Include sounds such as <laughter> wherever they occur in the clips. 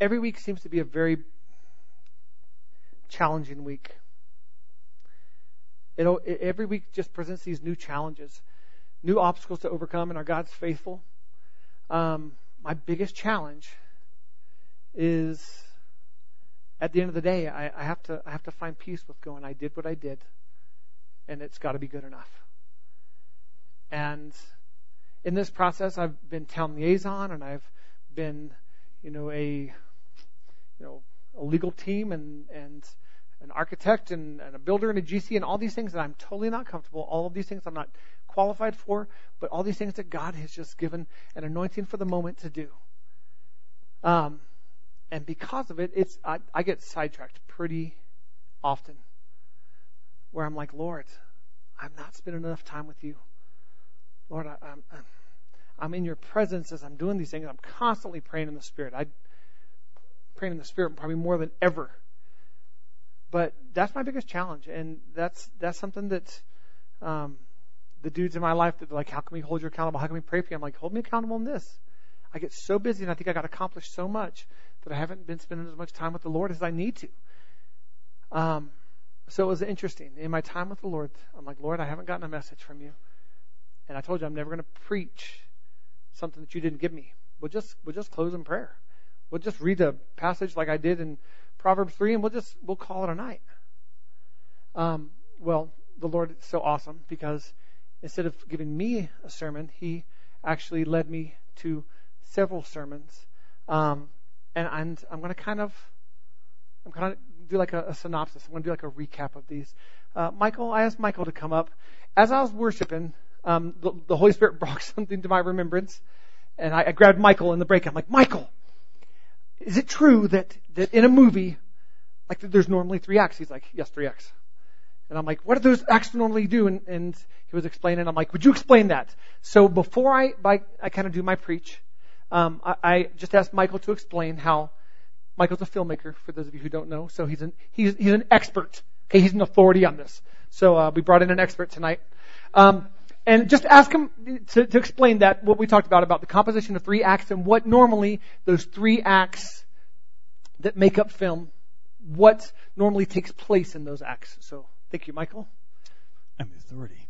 every week seems to be a very challenging week. It, every week just presents these new challenges, new obstacles to overcome, and our God's faithful. Um, my biggest challenge is at the end of the day, I, I have to I have to find peace with going. I did what I did, and it's got to be good enough. And in this process, I've been town liaison, and I've been, you know, a you know a legal team and and an architect and, and a builder and a GC and all these things that I'm totally not comfortable. All of these things I'm not qualified for, but all these things that God has just given an anointing for the moment to do. Um, and because of it, it's I, I get sidetracked pretty often, where I'm like, Lord, I'm not spending enough time with you. Lord, I, I'm, I'm in your presence as I'm doing these things. I'm constantly praying in the Spirit. I praying in the Spirit probably more than ever. But that's my biggest challenge, and that's that's something that um, the dudes in my life that are like, how can we hold you accountable? How can we pray for you? I'm like, hold me accountable in this. I get so busy, and I think I got accomplished so much that I haven't been spending as much time with the Lord as I need to. Um, so it was interesting. In my time with the Lord, I'm like, Lord, I haven't gotten a message from you. And I told you I'm never going to preach something that you didn't give me. We'll just we'll just close in prayer. We'll just read the passage like I did in Proverbs three, and we'll just we'll call it a night. Um, well, the Lord is so awesome because instead of giving me a sermon, He actually led me to several sermons. Um, and I'm, I'm going to kind of I'm going to do like a, a, synopsis. I'm going to do like a recap of these. Uh, Michael, I asked Michael to come up. As I was worshiping, um, the, the, Holy Spirit <laughs> brought something to my remembrance, and I, I grabbed Michael in the break. I'm like, Michael, is it true that that in a movie, like there's normally three acts? He's like, yes, three acts. And I'm like, what do those acts normally do? And, and he was explaining. I'm like, would you explain that? So before I I, I kind of do my preach, um, I, I just asked Michael to explain how Michael's a filmmaker. For those of you who don't know, so he's an he's he's an expert. Okay, he's an authority on this. So uh, we brought in an expert tonight. Um, and just ask him to, to, explain that, what we talked about, about the composition of three acts and what normally those three acts that make up film, what normally takes place in those acts. So, thank you, Michael. I'm the authority.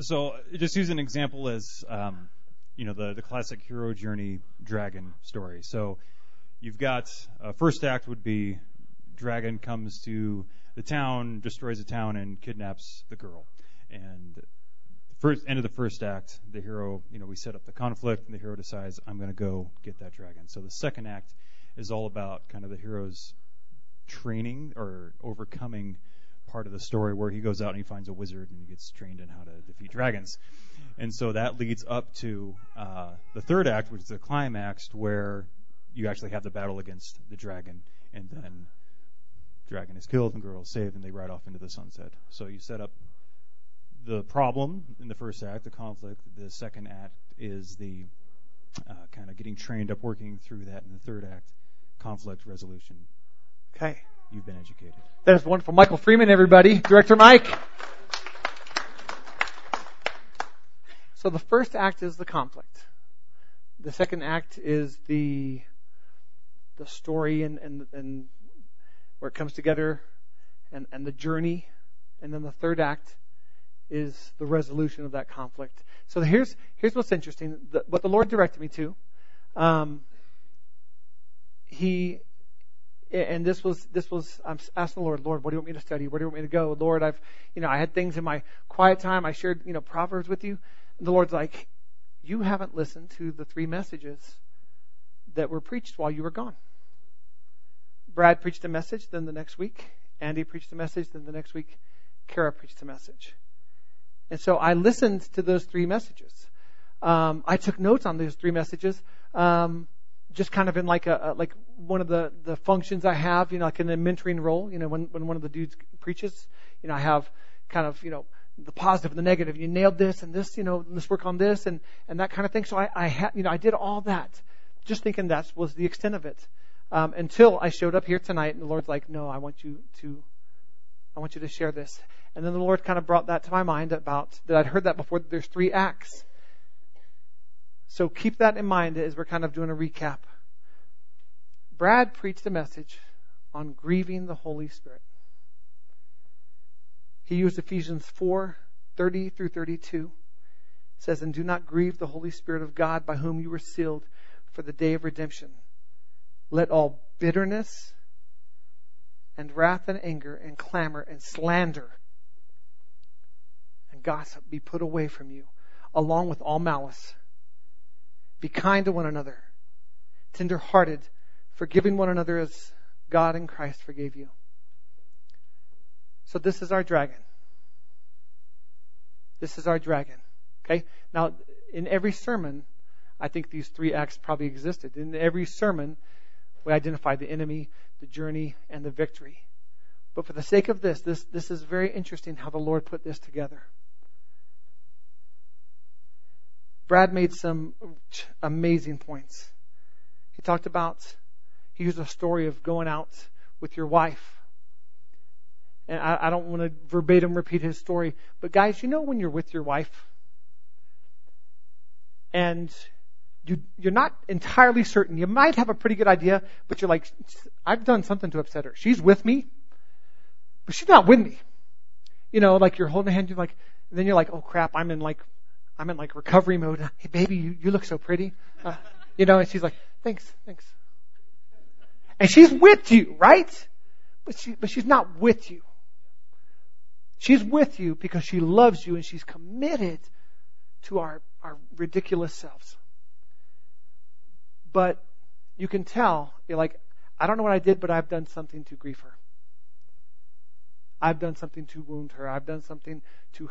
So, just use an example as um, you know, the, the classic hero journey dragon story. So you've got uh, first act would be dragon comes to the town, destroys the town, and kidnaps the girl. And first end of the first act, the hero, you know, we set up the conflict, and the hero decides, I'm going to go get that dragon. So the second act is all about kind of the hero's training or overcoming part of the story where he goes out and he finds a wizard and he gets trained in how to defeat dragons. And so that leads up to uh, the third act, which is the climax, where you actually have the battle against the dragon, and then dragon is killed and girl is saved, and they ride off into the sunset. So you set up the problem in the first act, the conflict. The second act is the uh, kind of getting trained up, working through that, and the third act, conflict resolution. Okay. You've been educated. That is wonderful. Michael Freeman, everybody. Director Mike. So the first act is the conflict. The second act is the the story and, and, and where it comes together and, and the journey. And then the third act is the resolution of that conflict. So here's here's what's interesting. The, what the Lord directed me to. Um, he and this was this was I'm asking the Lord, Lord, what do you want me to study? Where do you want me to go? Lord, I've you know I had things in my quiet time. I shared you know Proverbs with you. And the Lord's like, you haven't listened to the three messages that were preached while you were gone. Brad preached a message, then the next week, Andy preached a message, then the next week, Kara preached a message. And so I listened to those three messages. Um, I took notes on those three messages, um, just kind of in like a, a, like one of the the functions I have, you know, like in a mentoring role. You know, when when one of the dudes preaches, you know, I have kind of you know the positive and the negative. You nailed this and this, you know, let's work on this and, and that kind of thing. So I, I had, you know, I did all that just thinking that was the extent of it. Um, until I showed up here tonight and the Lord's like, no, I want you to, I want you to share this. And then the Lord kind of brought that to my mind about that I'd heard that before. That there's three acts. So keep that in mind as we're kind of doing a recap. Brad preached a message on grieving the Holy Spirit. He used Ephesians 4 30 through 32. It says, And do not grieve the Holy Spirit of God by whom you were sealed for the day of redemption. Let all bitterness and wrath and anger and clamor and slander and gossip be put away from you, along with all malice. Be kind to one another, tender hearted, forgiving one another as God in Christ forgave you. So this is our dragon. This is our dragon. Okay? Now, in every sermon, I think these three acts probably existed. In every sermon, we identify the enemy, the journey, and the victory. But for the sake of this, this, this is very interesting how the Lord put this together. Brad made some amazing points. He talked about, he used a story of going out with your wife. And I, I don't want to verbatim repeat his story, but guys, you know when you're with your wife and you, you're not entirely certain. You might have a pretty good idea, but you're like, I've done something to upset her. She's with me, but she's not with me. You know, like you're holding a hand, you're like, then you're like, oh crap, I'm in like, I'm in like recovery mode. <laughs> Hey baby, you, you look so pretty. Uh, you know, and she's like, thanks, thanks. And she's with you, right? But she, but she's not with you. She's with you because she loves you and she's committed to our, our ridiculous selves. But you can tell, you're like, I don't know what I did, but I've done something to grieve her. I've done something to wound her. I've done something to,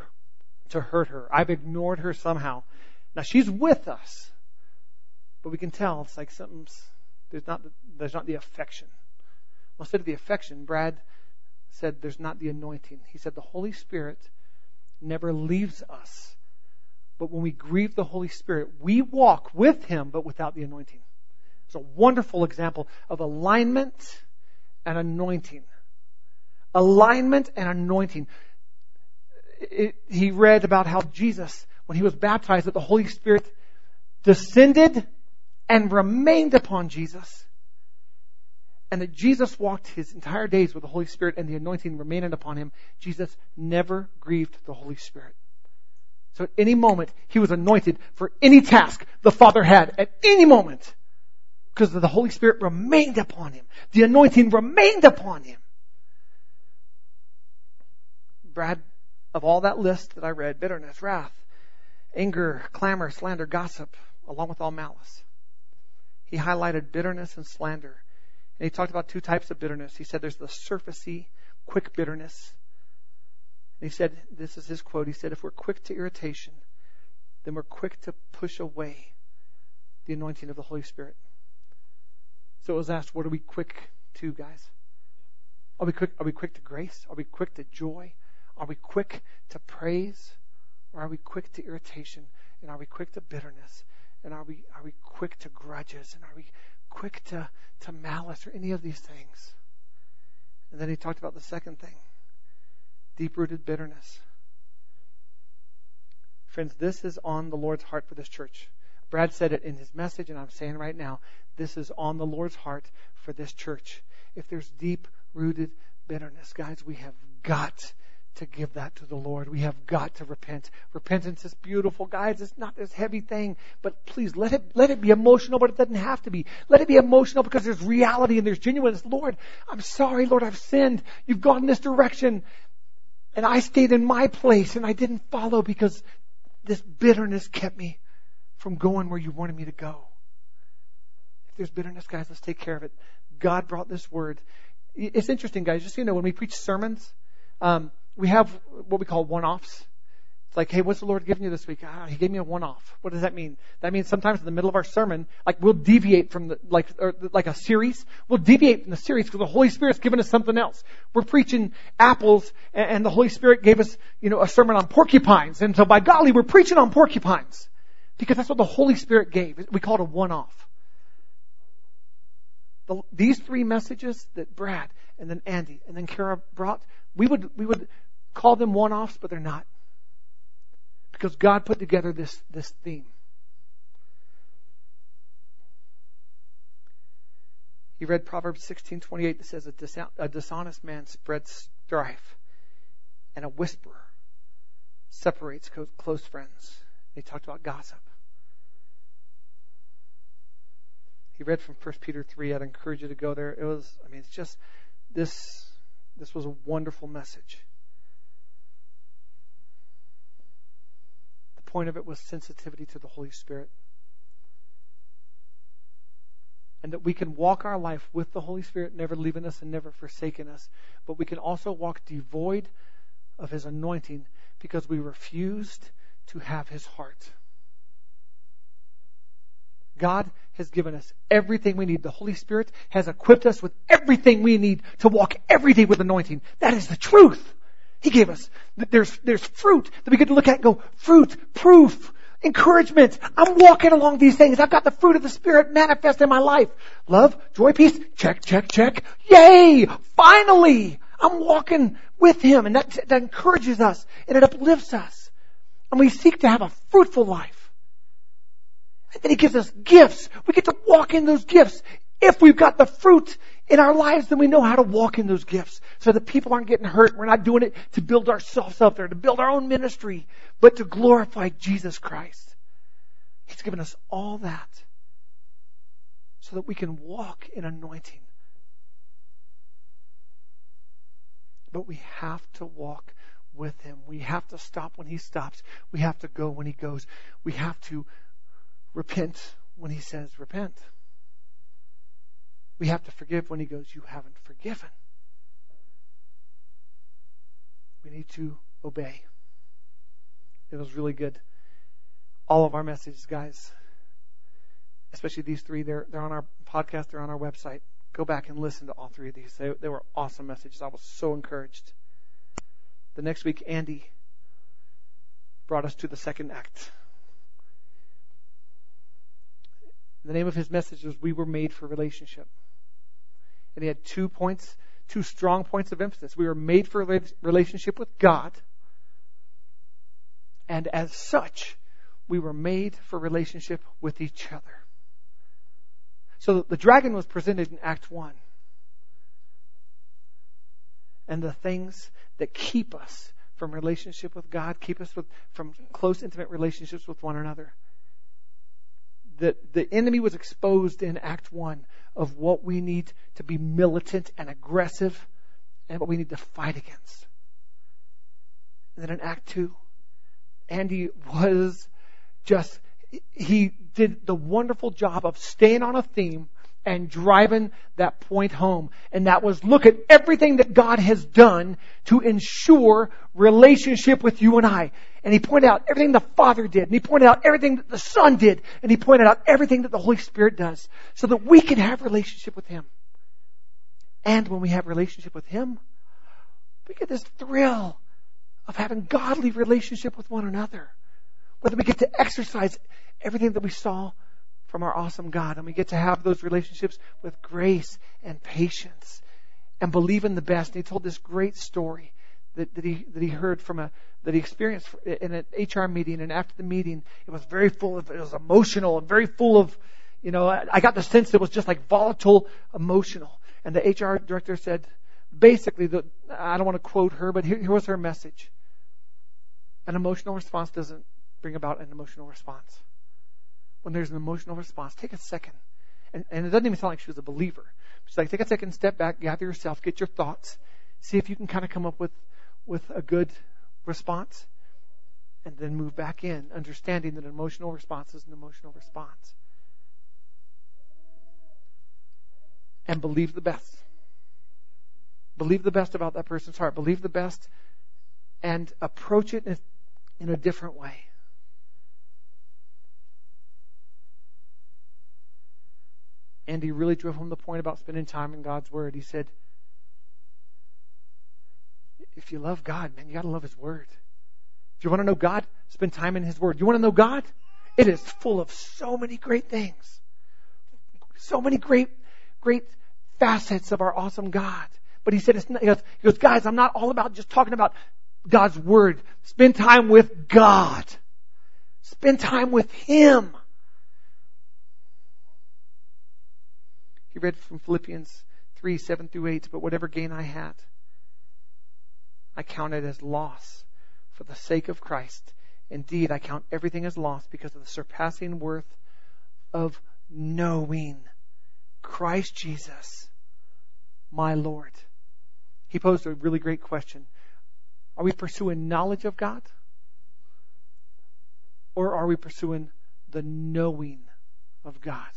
to hurt her. I've ignored her somehow. Now she's with us, but we can tell it's like something's, there's not, there's not the affection. Well, instead of the affection, Brad said there's not the anointing. He said the Holy Spirit never leaves us. But when we grieve the Holy Spirit, we walk with Him, but without the anointing. It's a wonderful example of alignment and anointing. Alignment and anointing. It, he read about how Jesus, when he was baptized, that the Holy Spirit descended and remained upon Jesus and that Jesus walked his entire days with the Holy Spirit and the anointing remaining upon him, Jesus never grieved the Holy Spirit. So at any moment, he was anointed for any task the Father had at any moment because the Holy Spirit remained upon him. The anointing remained upon him. Brad, of all that list that I read, bitterness, wrath, anger, clamor, slander, gossip, along with all malice. He highlighted bitterness and slander and he talked about two types of bitterness. He said there's the surfacey, quick bitterness. And he said, this is his quote, he said, if we're quick to irritation, then we're quick to push away the anointing of the Holy Spirit. So it was asked, what are we quick to, guys? Are we quick, are we quick to grace? Are we quick to joy? Are we quick to praise? Or are we quick to irritation? And are we quick to bitterness? And are we, are we quick to grudges? And are we quick to, to malice or any of these things. And then he talked about the second thing deep rooted bitterness. Friends, this is on the Lord's heart for this church. Brad said it in his message, and I'm saying right now, this is on the Lord's heart for this church. If there's deep rooted bitterness, guys, we have got to give that to the Lord. We have got to repent. Repentance is beautiful, guys. It's not this heavy thing, but please let it, let it be emotional, but it doesn't have to be. Let it be emotional because there's reality and there's genuineness. Lord, I'm sorry, Lord, I've sinned. You've gone in this direction. And I stayed in my place and I didn't follow because this bitterness kept me from going where you wanted me to go. If there's bitterness, guys, let's take care of it. God brought this word. It's interesting, guys. Just so you know, when we preach sermons, um, we have what we call one-offs. It's like, hey, what's the Lord giving you this week? Ah, he gave me a one-off. What does that mean? That means sometimes in the middle of our sermon, like we'll deviate from the, like, or like a series. We'll deviate from the series because the Holy Spirit's given us something else. We're preaching apples and, and the Holy Spirit gave us, you know, a sermon on porcupines. And so by golly, we're preaching on porcupines because that's what the Holy Spirit gave. We call it a one-off. The, these three messages that Brad and then Andy and then Kara brought, we would, we would call them one offs, but they're not. Because God put together this, this theme. He read Proverbs 16:28 that says a dishonest man spreads strife and a whisperer separates close friends. He talked about gossip. He read from 1 Peter 3. I'd encourage you to go there. It was, I mean, it's just this. This was a wonderful message. The point of it was sensitivity to the Holy Spirit. and that we can walk our life with the Holy Spirit, never leaving us and never forsaking us. But we can also walk devoid of His anointing because we refused to have His heart. God has given us everything we need. The Holy Spirit has equipped us with everything we need to walk every day with anointing. That is the truth. He gave us. There's, there's fruit that we get to look at and go, fruit, proof, encouragement. I'm walking along these things. I've got the fruit of the Spirit manifest in my life. Love, joy, peace. Check, check, check. Yay! Finally! I'm walking with Him and that, that encourages us and it uplifts us. And we seek to have a fruitful life. And He gives us gifts. We get to walk in those gifts. If we've got the fruit in our lives, then we know how to walk in those gifts so that people aren't getting hurt. We're not doing it to build ourselves up there, to build our own ministry, but to glorify Jesus Christ. He's given us all that so that we can walk in anointing. But we have to walk with Him. We have to stop when He stops. We have to go when He goes. We have to repent when He says repent. We have to forgive when He goes, You haven't forgiven. We need to obey. It was really good. All of our messages, guys, especially these three, they're, they're on our podcast, they're on our website. Go back and listen to all three of these. They, they were awesome messages. I was so encouraged. The next week, Andy brought us to the second act. The name of his message was We Were Made for Relationship. And he had two points, two strong points of emphasis. We were made for a relationship with God. And as such, we were made for relationship with each other. So the dragon was presented in Act 1. And the things that keep us from relationship with God, keep us with, from close, intimate relationships with one another. The, the enemy was exposed in Act 1 of what we need to be militant and aggressive and what we need to fight against. And then in Act 2, Andy was just, he did the wonderful job of staying on a theme and driving that point home. And that was look at everything that God has done to ensure relationship with you and I. And he pointed out everything the Father did, and he pointed out everything that the Son did, and he pointed out everything that the Holy Spirit does, so that we can have relationship with Him. And when we have relationship with Him, we get this thrill of having godly relationship with one another. Whether we get to exercise everything that we saw from our awesome God, and we get to have those relationships with grace and patience and believe in the best. And he told this great story that, that he that he heard from a that he experienced in an HR meeting, and after the meeting, it was very full of, it was emotional and very full of, you know, I got the sense it was just like volatile, emotional. And the HR director said, basically, the, I don't want to quote her, but here, here was her message. An emotional response doesn't bring about an emotional response. When there's an emotional response, take a second. And, and it doesn't even sound like she was a believer. She's like, take a second, step back, gather yourself, get your thoughts, see if you can kind of come up with, with a good response and then move back in, understanding that an emotional response is an emotional response. And believe the best. Believe the best about that person's heart. Believe the best and approach it in a, in a different way. And he really drove home the point about spending time in God's Word. He said, if you love God, man, you gotta love His Word. If you want to know God, spend time in His Word. You want to know God? It is full of so many great things. So many great, great facets of our awesome God. But he said, it's not, he, goes, he goes, guys, I'm not all about just talking about God's Word. Spend time with God. Spend time with Him. He read from Philippians 3, 7 through 8, but whatever gain I had, I count it as loss for the sake of Christ. Indeed, I count everything as loss because of the surpassing worth of knowing Christ Jesus, my Lord. He posed a really great question. Are we pursuing knowledge of God? Or are we pursuing the knowing of God?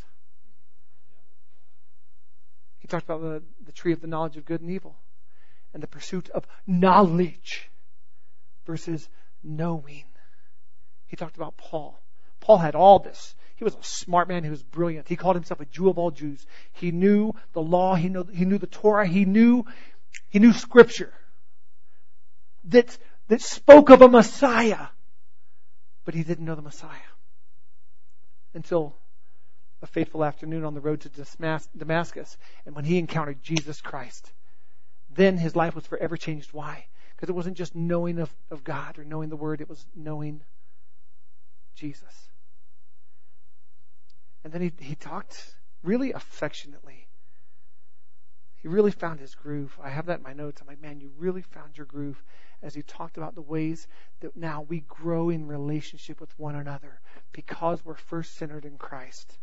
He talked about the, the tree of the knowledge of good and evil and the pursuit of knowledge versus knowing. He talked about Paul. Paul had all this. He was a smart man. He was brilliant. He called himself a Jew of all Jews. He knew the law. He knew, he knew the Torah. He knew, he knew scripture that, that spoke of a Messiah. But he didn't know the Messiah until a fateful afternoon on the road to Damascus and when he encountered Jesus Christ. Then his life was forever changed. Why? Because it wasn't just knowing of, of God or knowing the Word, it was knowing Jesus. And then he, he talked really affectionately. He really found his groove. I have that in my notes. I'm like, man, you really found your groove as he talked about the ways that now we grow in relationship with one another because we're first centered in Christ.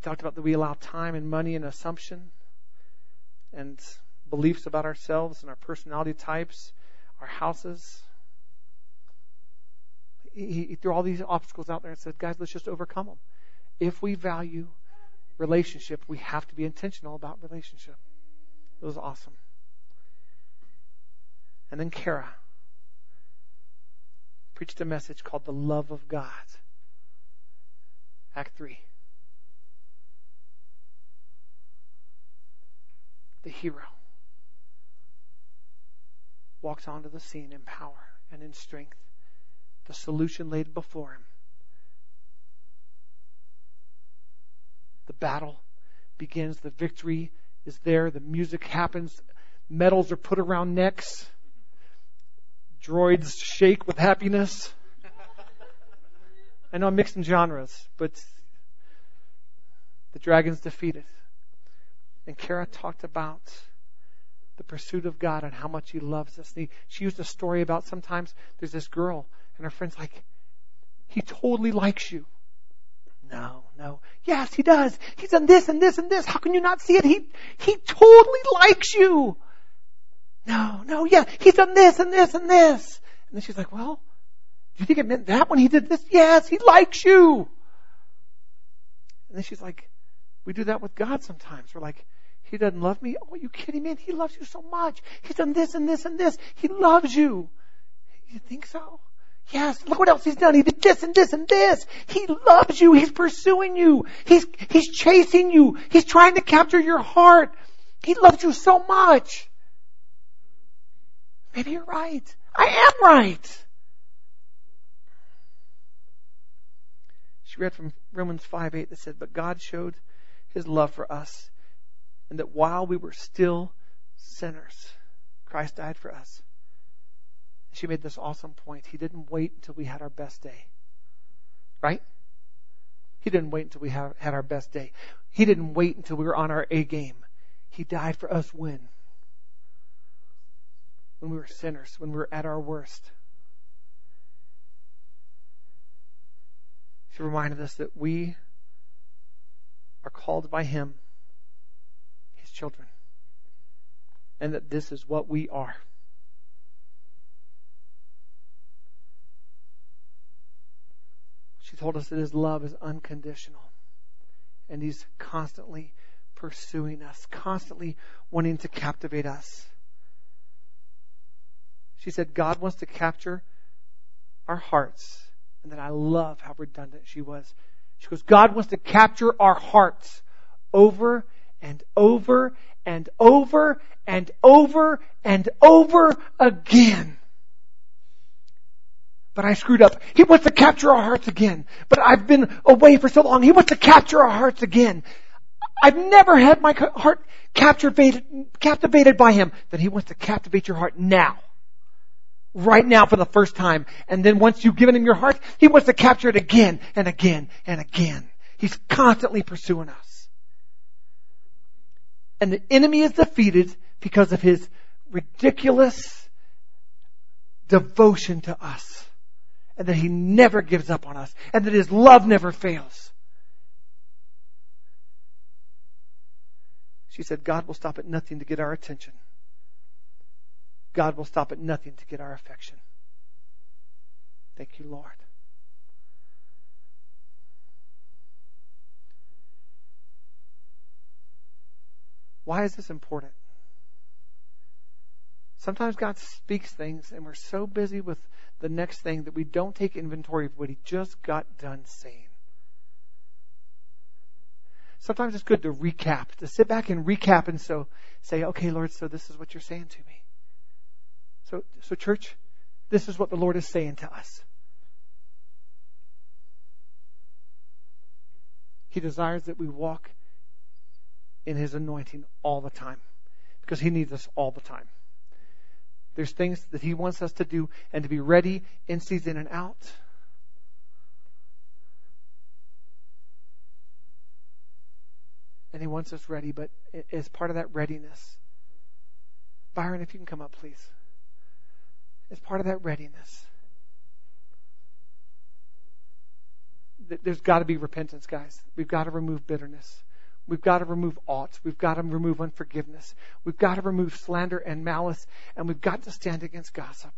He talked about that we allow time and money and assumption and beliefs about ourselves and our personality types, our houses. He, he threw all these obstacles out there and said, guys, let's just overcome them. If we value relationship, we have to be intentional about relationship. It was awesome. And then Kara preached a message called The Love of God. Act 3. The hero walks onto the scene in power and in strength. The solution laid before him. The battle begins. The victory is there. The music happens. Medals are put around necks. Droids shake with happiness. I know I'm mixing genres, but the dragon's defeated. And Kara talked about the pursuit of God and how much He loves us. He, she used a story about sometimes there's this girl and her friend's like, He totally likes you. No, no. Yes, he does. He's done this and this and this. How can you not see it? He, he totally likes you. No, no, yeah, he's done this and this and this. And then she's like, well, do you think it meant that when he did this? Yes, he likes you. And then she's like, we do that with God sometimes. We're like, he doesn't love me? Oh, are you kidding me? He loves you so much. He's done this and this and this. He loves you. You think so? Yes, look what else he's done. He did this and this and this. He loves you. He's pursuing you. He's, he's chasing you. He's trying to capture your heart. He loves you so much. Maybe you're right. I am right. She read from Romans 5 8 that said, But God showed his love for us, and that while we were still sinners, Christ died for us. She made this awesome point. He didn't wait until we had our best day. Right? He didn't wait until we had our best day. He didn't wait until we were on our A game. He died for us when? When we were sinners, when we were at our worst. She reminded us that we called by Him, His children, and that this is what we are. She told us that His love is unconditional. And He's constantly pursuing us, constantly wanting to captivate us. She said, God wants to capture our hearts. And then I love how redundant she was. She goes, God wants to capture our hearts over and over and over and over and over again but I screwed up. He wants to capture our hearts again. But I've been away for so long. He wants to capture our hearts again. I've never had my heart captivated, captivated by him. Then he wants to captivate your heart now. Right now for the first time. And then once you've given him your heart, he wants to capture it again and again and again. He's constantly pursuing us. And the enemy is defeated because of his ridiculous devotion to us. And that he never gives up on us. And that his love never fails. She said, God will stop at nothing to get our attention. God will stop at nothing to get our affection. Thank you, Lord. Why is this important? Sometimes God speaks things and we're so busy with the next thing that we don't take inventory of what He just got done saying. Sometimes it's good to recap, to sit back and recap and so say, okay, Lord, so this is what you're saying to me. So, so church, this is what the Lord is saying to us. He desires that we walk in His anointing all the time because He needs us all the time. There's things that He wants us to do and to be ready in season and out. And He wants us ready, but as part of that readiness, Byron, if you can come up, please. As part of that readiness, there's got to be repentance, guys. We've got to remove bitterness. We've got to remove oughts. We've got to remove unforgiveness. We've got to remove slander and malice. And we've got to stand against gossip.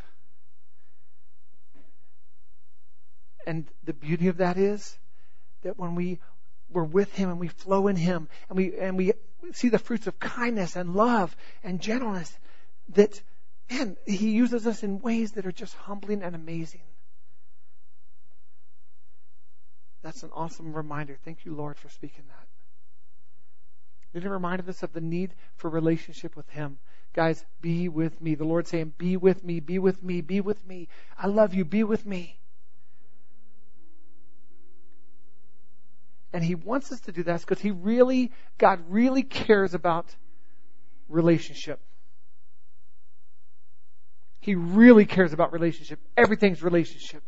And the beauty of that is that when we we're with Him and we flow in Him and we and we see the fruits of kindness and love and gentleness, that man, He uses us in ways that are just humbling and amazing. That's an awesome reminder. Thank you, Lord, for speaking that. Then it reminded us of the need for relationship with Him. Guys, be with me. The Lord saying, Be with me, be with me, be with me. I love you, be with me. And He wants us to do that because He really, God really cares about relationship. He really cares about relationship. Everything's relationship.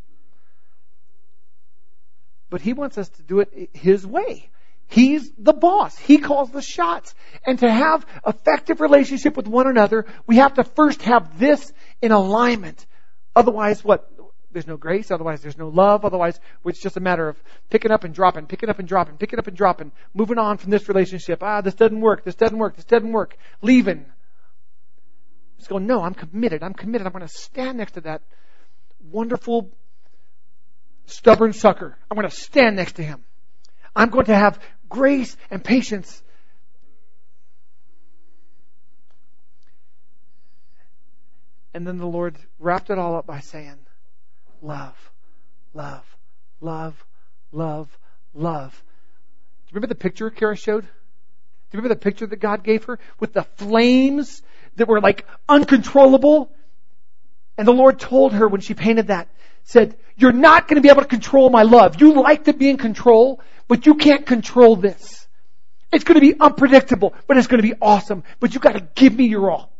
But He wants us to do it His way. He's the boss. He calls the shots. And to have effective relationship with one another, we have to first have this in alignment. Otherwise, what? There's no grace. Otherwise, there's no love. Otherwise, it's just a matter of picking up and dropping, picking up and dropping, picking up and dropping, moving on from this relationship. Ah, this doesn't work. This doesn't work. This doesn't work. Leaving. Just going, no, I'm committed. I'm committed. I'm going to stand next to that wonderful, stubborn sucker. I'm going to stand next to him. I'm going to have grace and patience. And then the Lord wrapped it all up by saying, Love, love, love, love, love. Do you remember the picture Kara showed? Do you remember the picture that God gave her with the flames that were like uncontrollable? And the Lord told her when she painted that, said, You're not going to be able to control my love. You like to be in control, but you can't control this. It's going to be unpredictable, but it's going to be awesome. But you got to give me your all.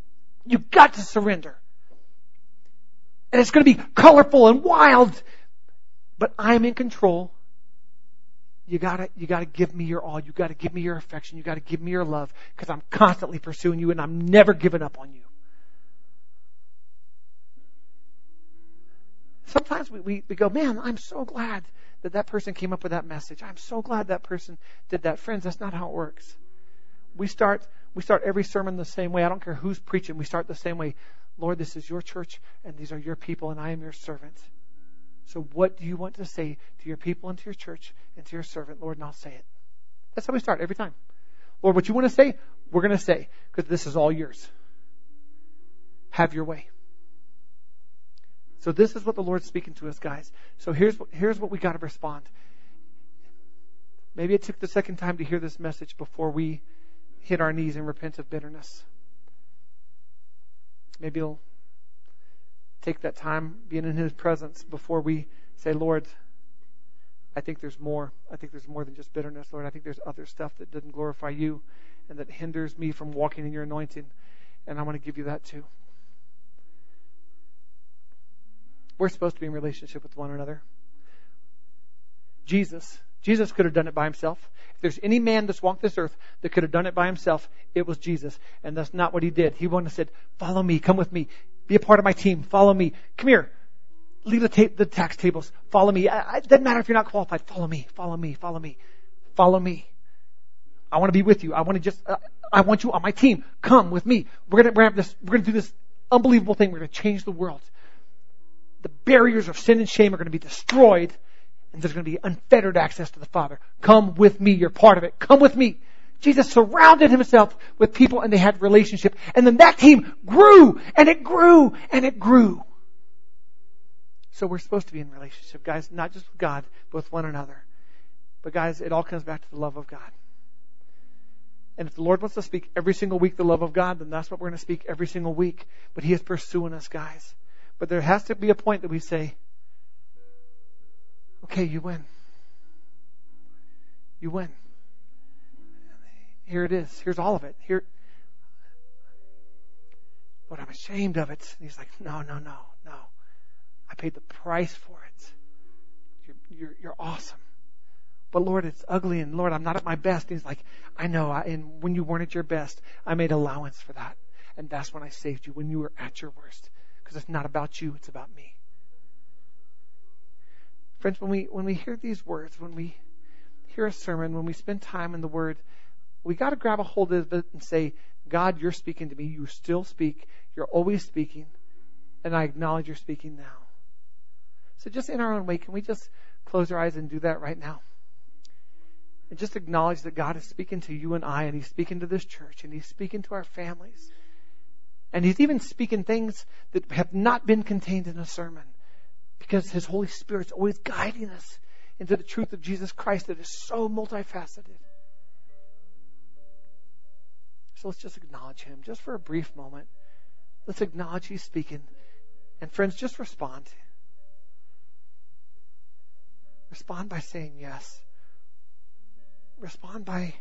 You got to surrender. And it's going to be colorful and wild, but I'm in control. You gotta, you gotta give me your all. You gotta give me your affection. You gotta give me your love because I'm constantly pursuing you and I'm never giving up on you. Sometimes we, we, we go, man, I'm so glad that that person came up with that message. I'm so glad that person did that. Friends, that's not how it works. We start we start every sermon the same way. I don't care who's preaching. We start the same way. Lord, this is your church and these are your people and I am your servant. So what do you want to say to your people and to your church and to your servant, Lord, and I'll say it. That's how we start every time. Lord, what you want to say, we're going to say because this is all yours. Have your way. So this is what the Lord's speaking to us, guys. So here's here's what we got to respond. Maybe it took the second time to hear this message before we hit our knees and repent of bitterness. Maybe you'll take that time being in His presence before we say, Lord, I think there's more. I think there's more than just bitterness, Lord. I think there's other stuff that doesn't glorify you and that hinders me from walking in your anointing. And I want to give you that too. We're supposed to be in relationship with one another. Jesus, Jesus could have done it by himself. If there's any man that's walked this earth that could have done it by himself, it was Jesus. And that's not what he did. He went and said, follow me, come with me, be a part of my team, follow me. Come here. Leave the, ta- the tax tables. Follow me. It doesn't matter if you're not qualified. Follow me, follow me, follow me, follow me. I want to be with you. I want to just, uh, I want you on my team. Come with me. We're gonna, we're this, we're gonna do this unbelievable thing. We're gonna change the world. The barriers of sin and shame are gonna be destroyed and there's gonna be unfettered access to the Father. Come with me. You're part of it. Come with me. Jesus surrounded himself with people and they had relationship. And then that team grew and it grew and it grew. So we're supposed to be in relationship, guys, not just with God, but with one another. But guys, it all comes back to the love of God. And if the Lord wants to speak every single week the love of God, then that's what we're going to speak every single week. But He is pursuing us, guys. But there has to be a point that we say, okay, you win. You win. Here it is. Here's all of it. Here. But I'm ashamed of it. And he's like, no, no, no, no. I paid the price for it. You're, you're, you're awesome but Lord, it's ugly, and Lord, I'm not at my best. And he's like, I know, I, and when you weren't at your best, I made allowance for that. And that's when I saved you, when you were at your worst. Because it's not about you, it's about me. Friends, when we, when we hear these words, when we hear a sermon, when we spend time in the Word, we got to grab a hold of it and say, God, you're speaking to me. You still speak. You're always speaking. And I acknowledge you're speaking now. So just in our own way, can we just close our eyes and do that right now? and just acknowledge that God is speaking to you and I, and He's speaking to this church, and He's speaking to our families. And He's even speaking things that have not been contained in a sermon because His Holy Spirit's always guiding us into the truth of Jesus Christ that is so multifaceted. So let's just acknowledge Him just for a brief moment. Let's acknowledge He's speaking. And friends, just respond. Respond by saying yes respond by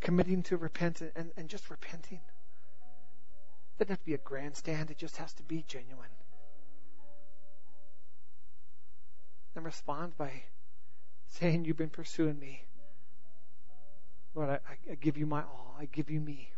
committing to repent and, and just repenting. It doesn't have to be a grandstand, it just has to be genuine. And respond by saying, You've been pursuing me. Lord, I, I give you my all. I give you me.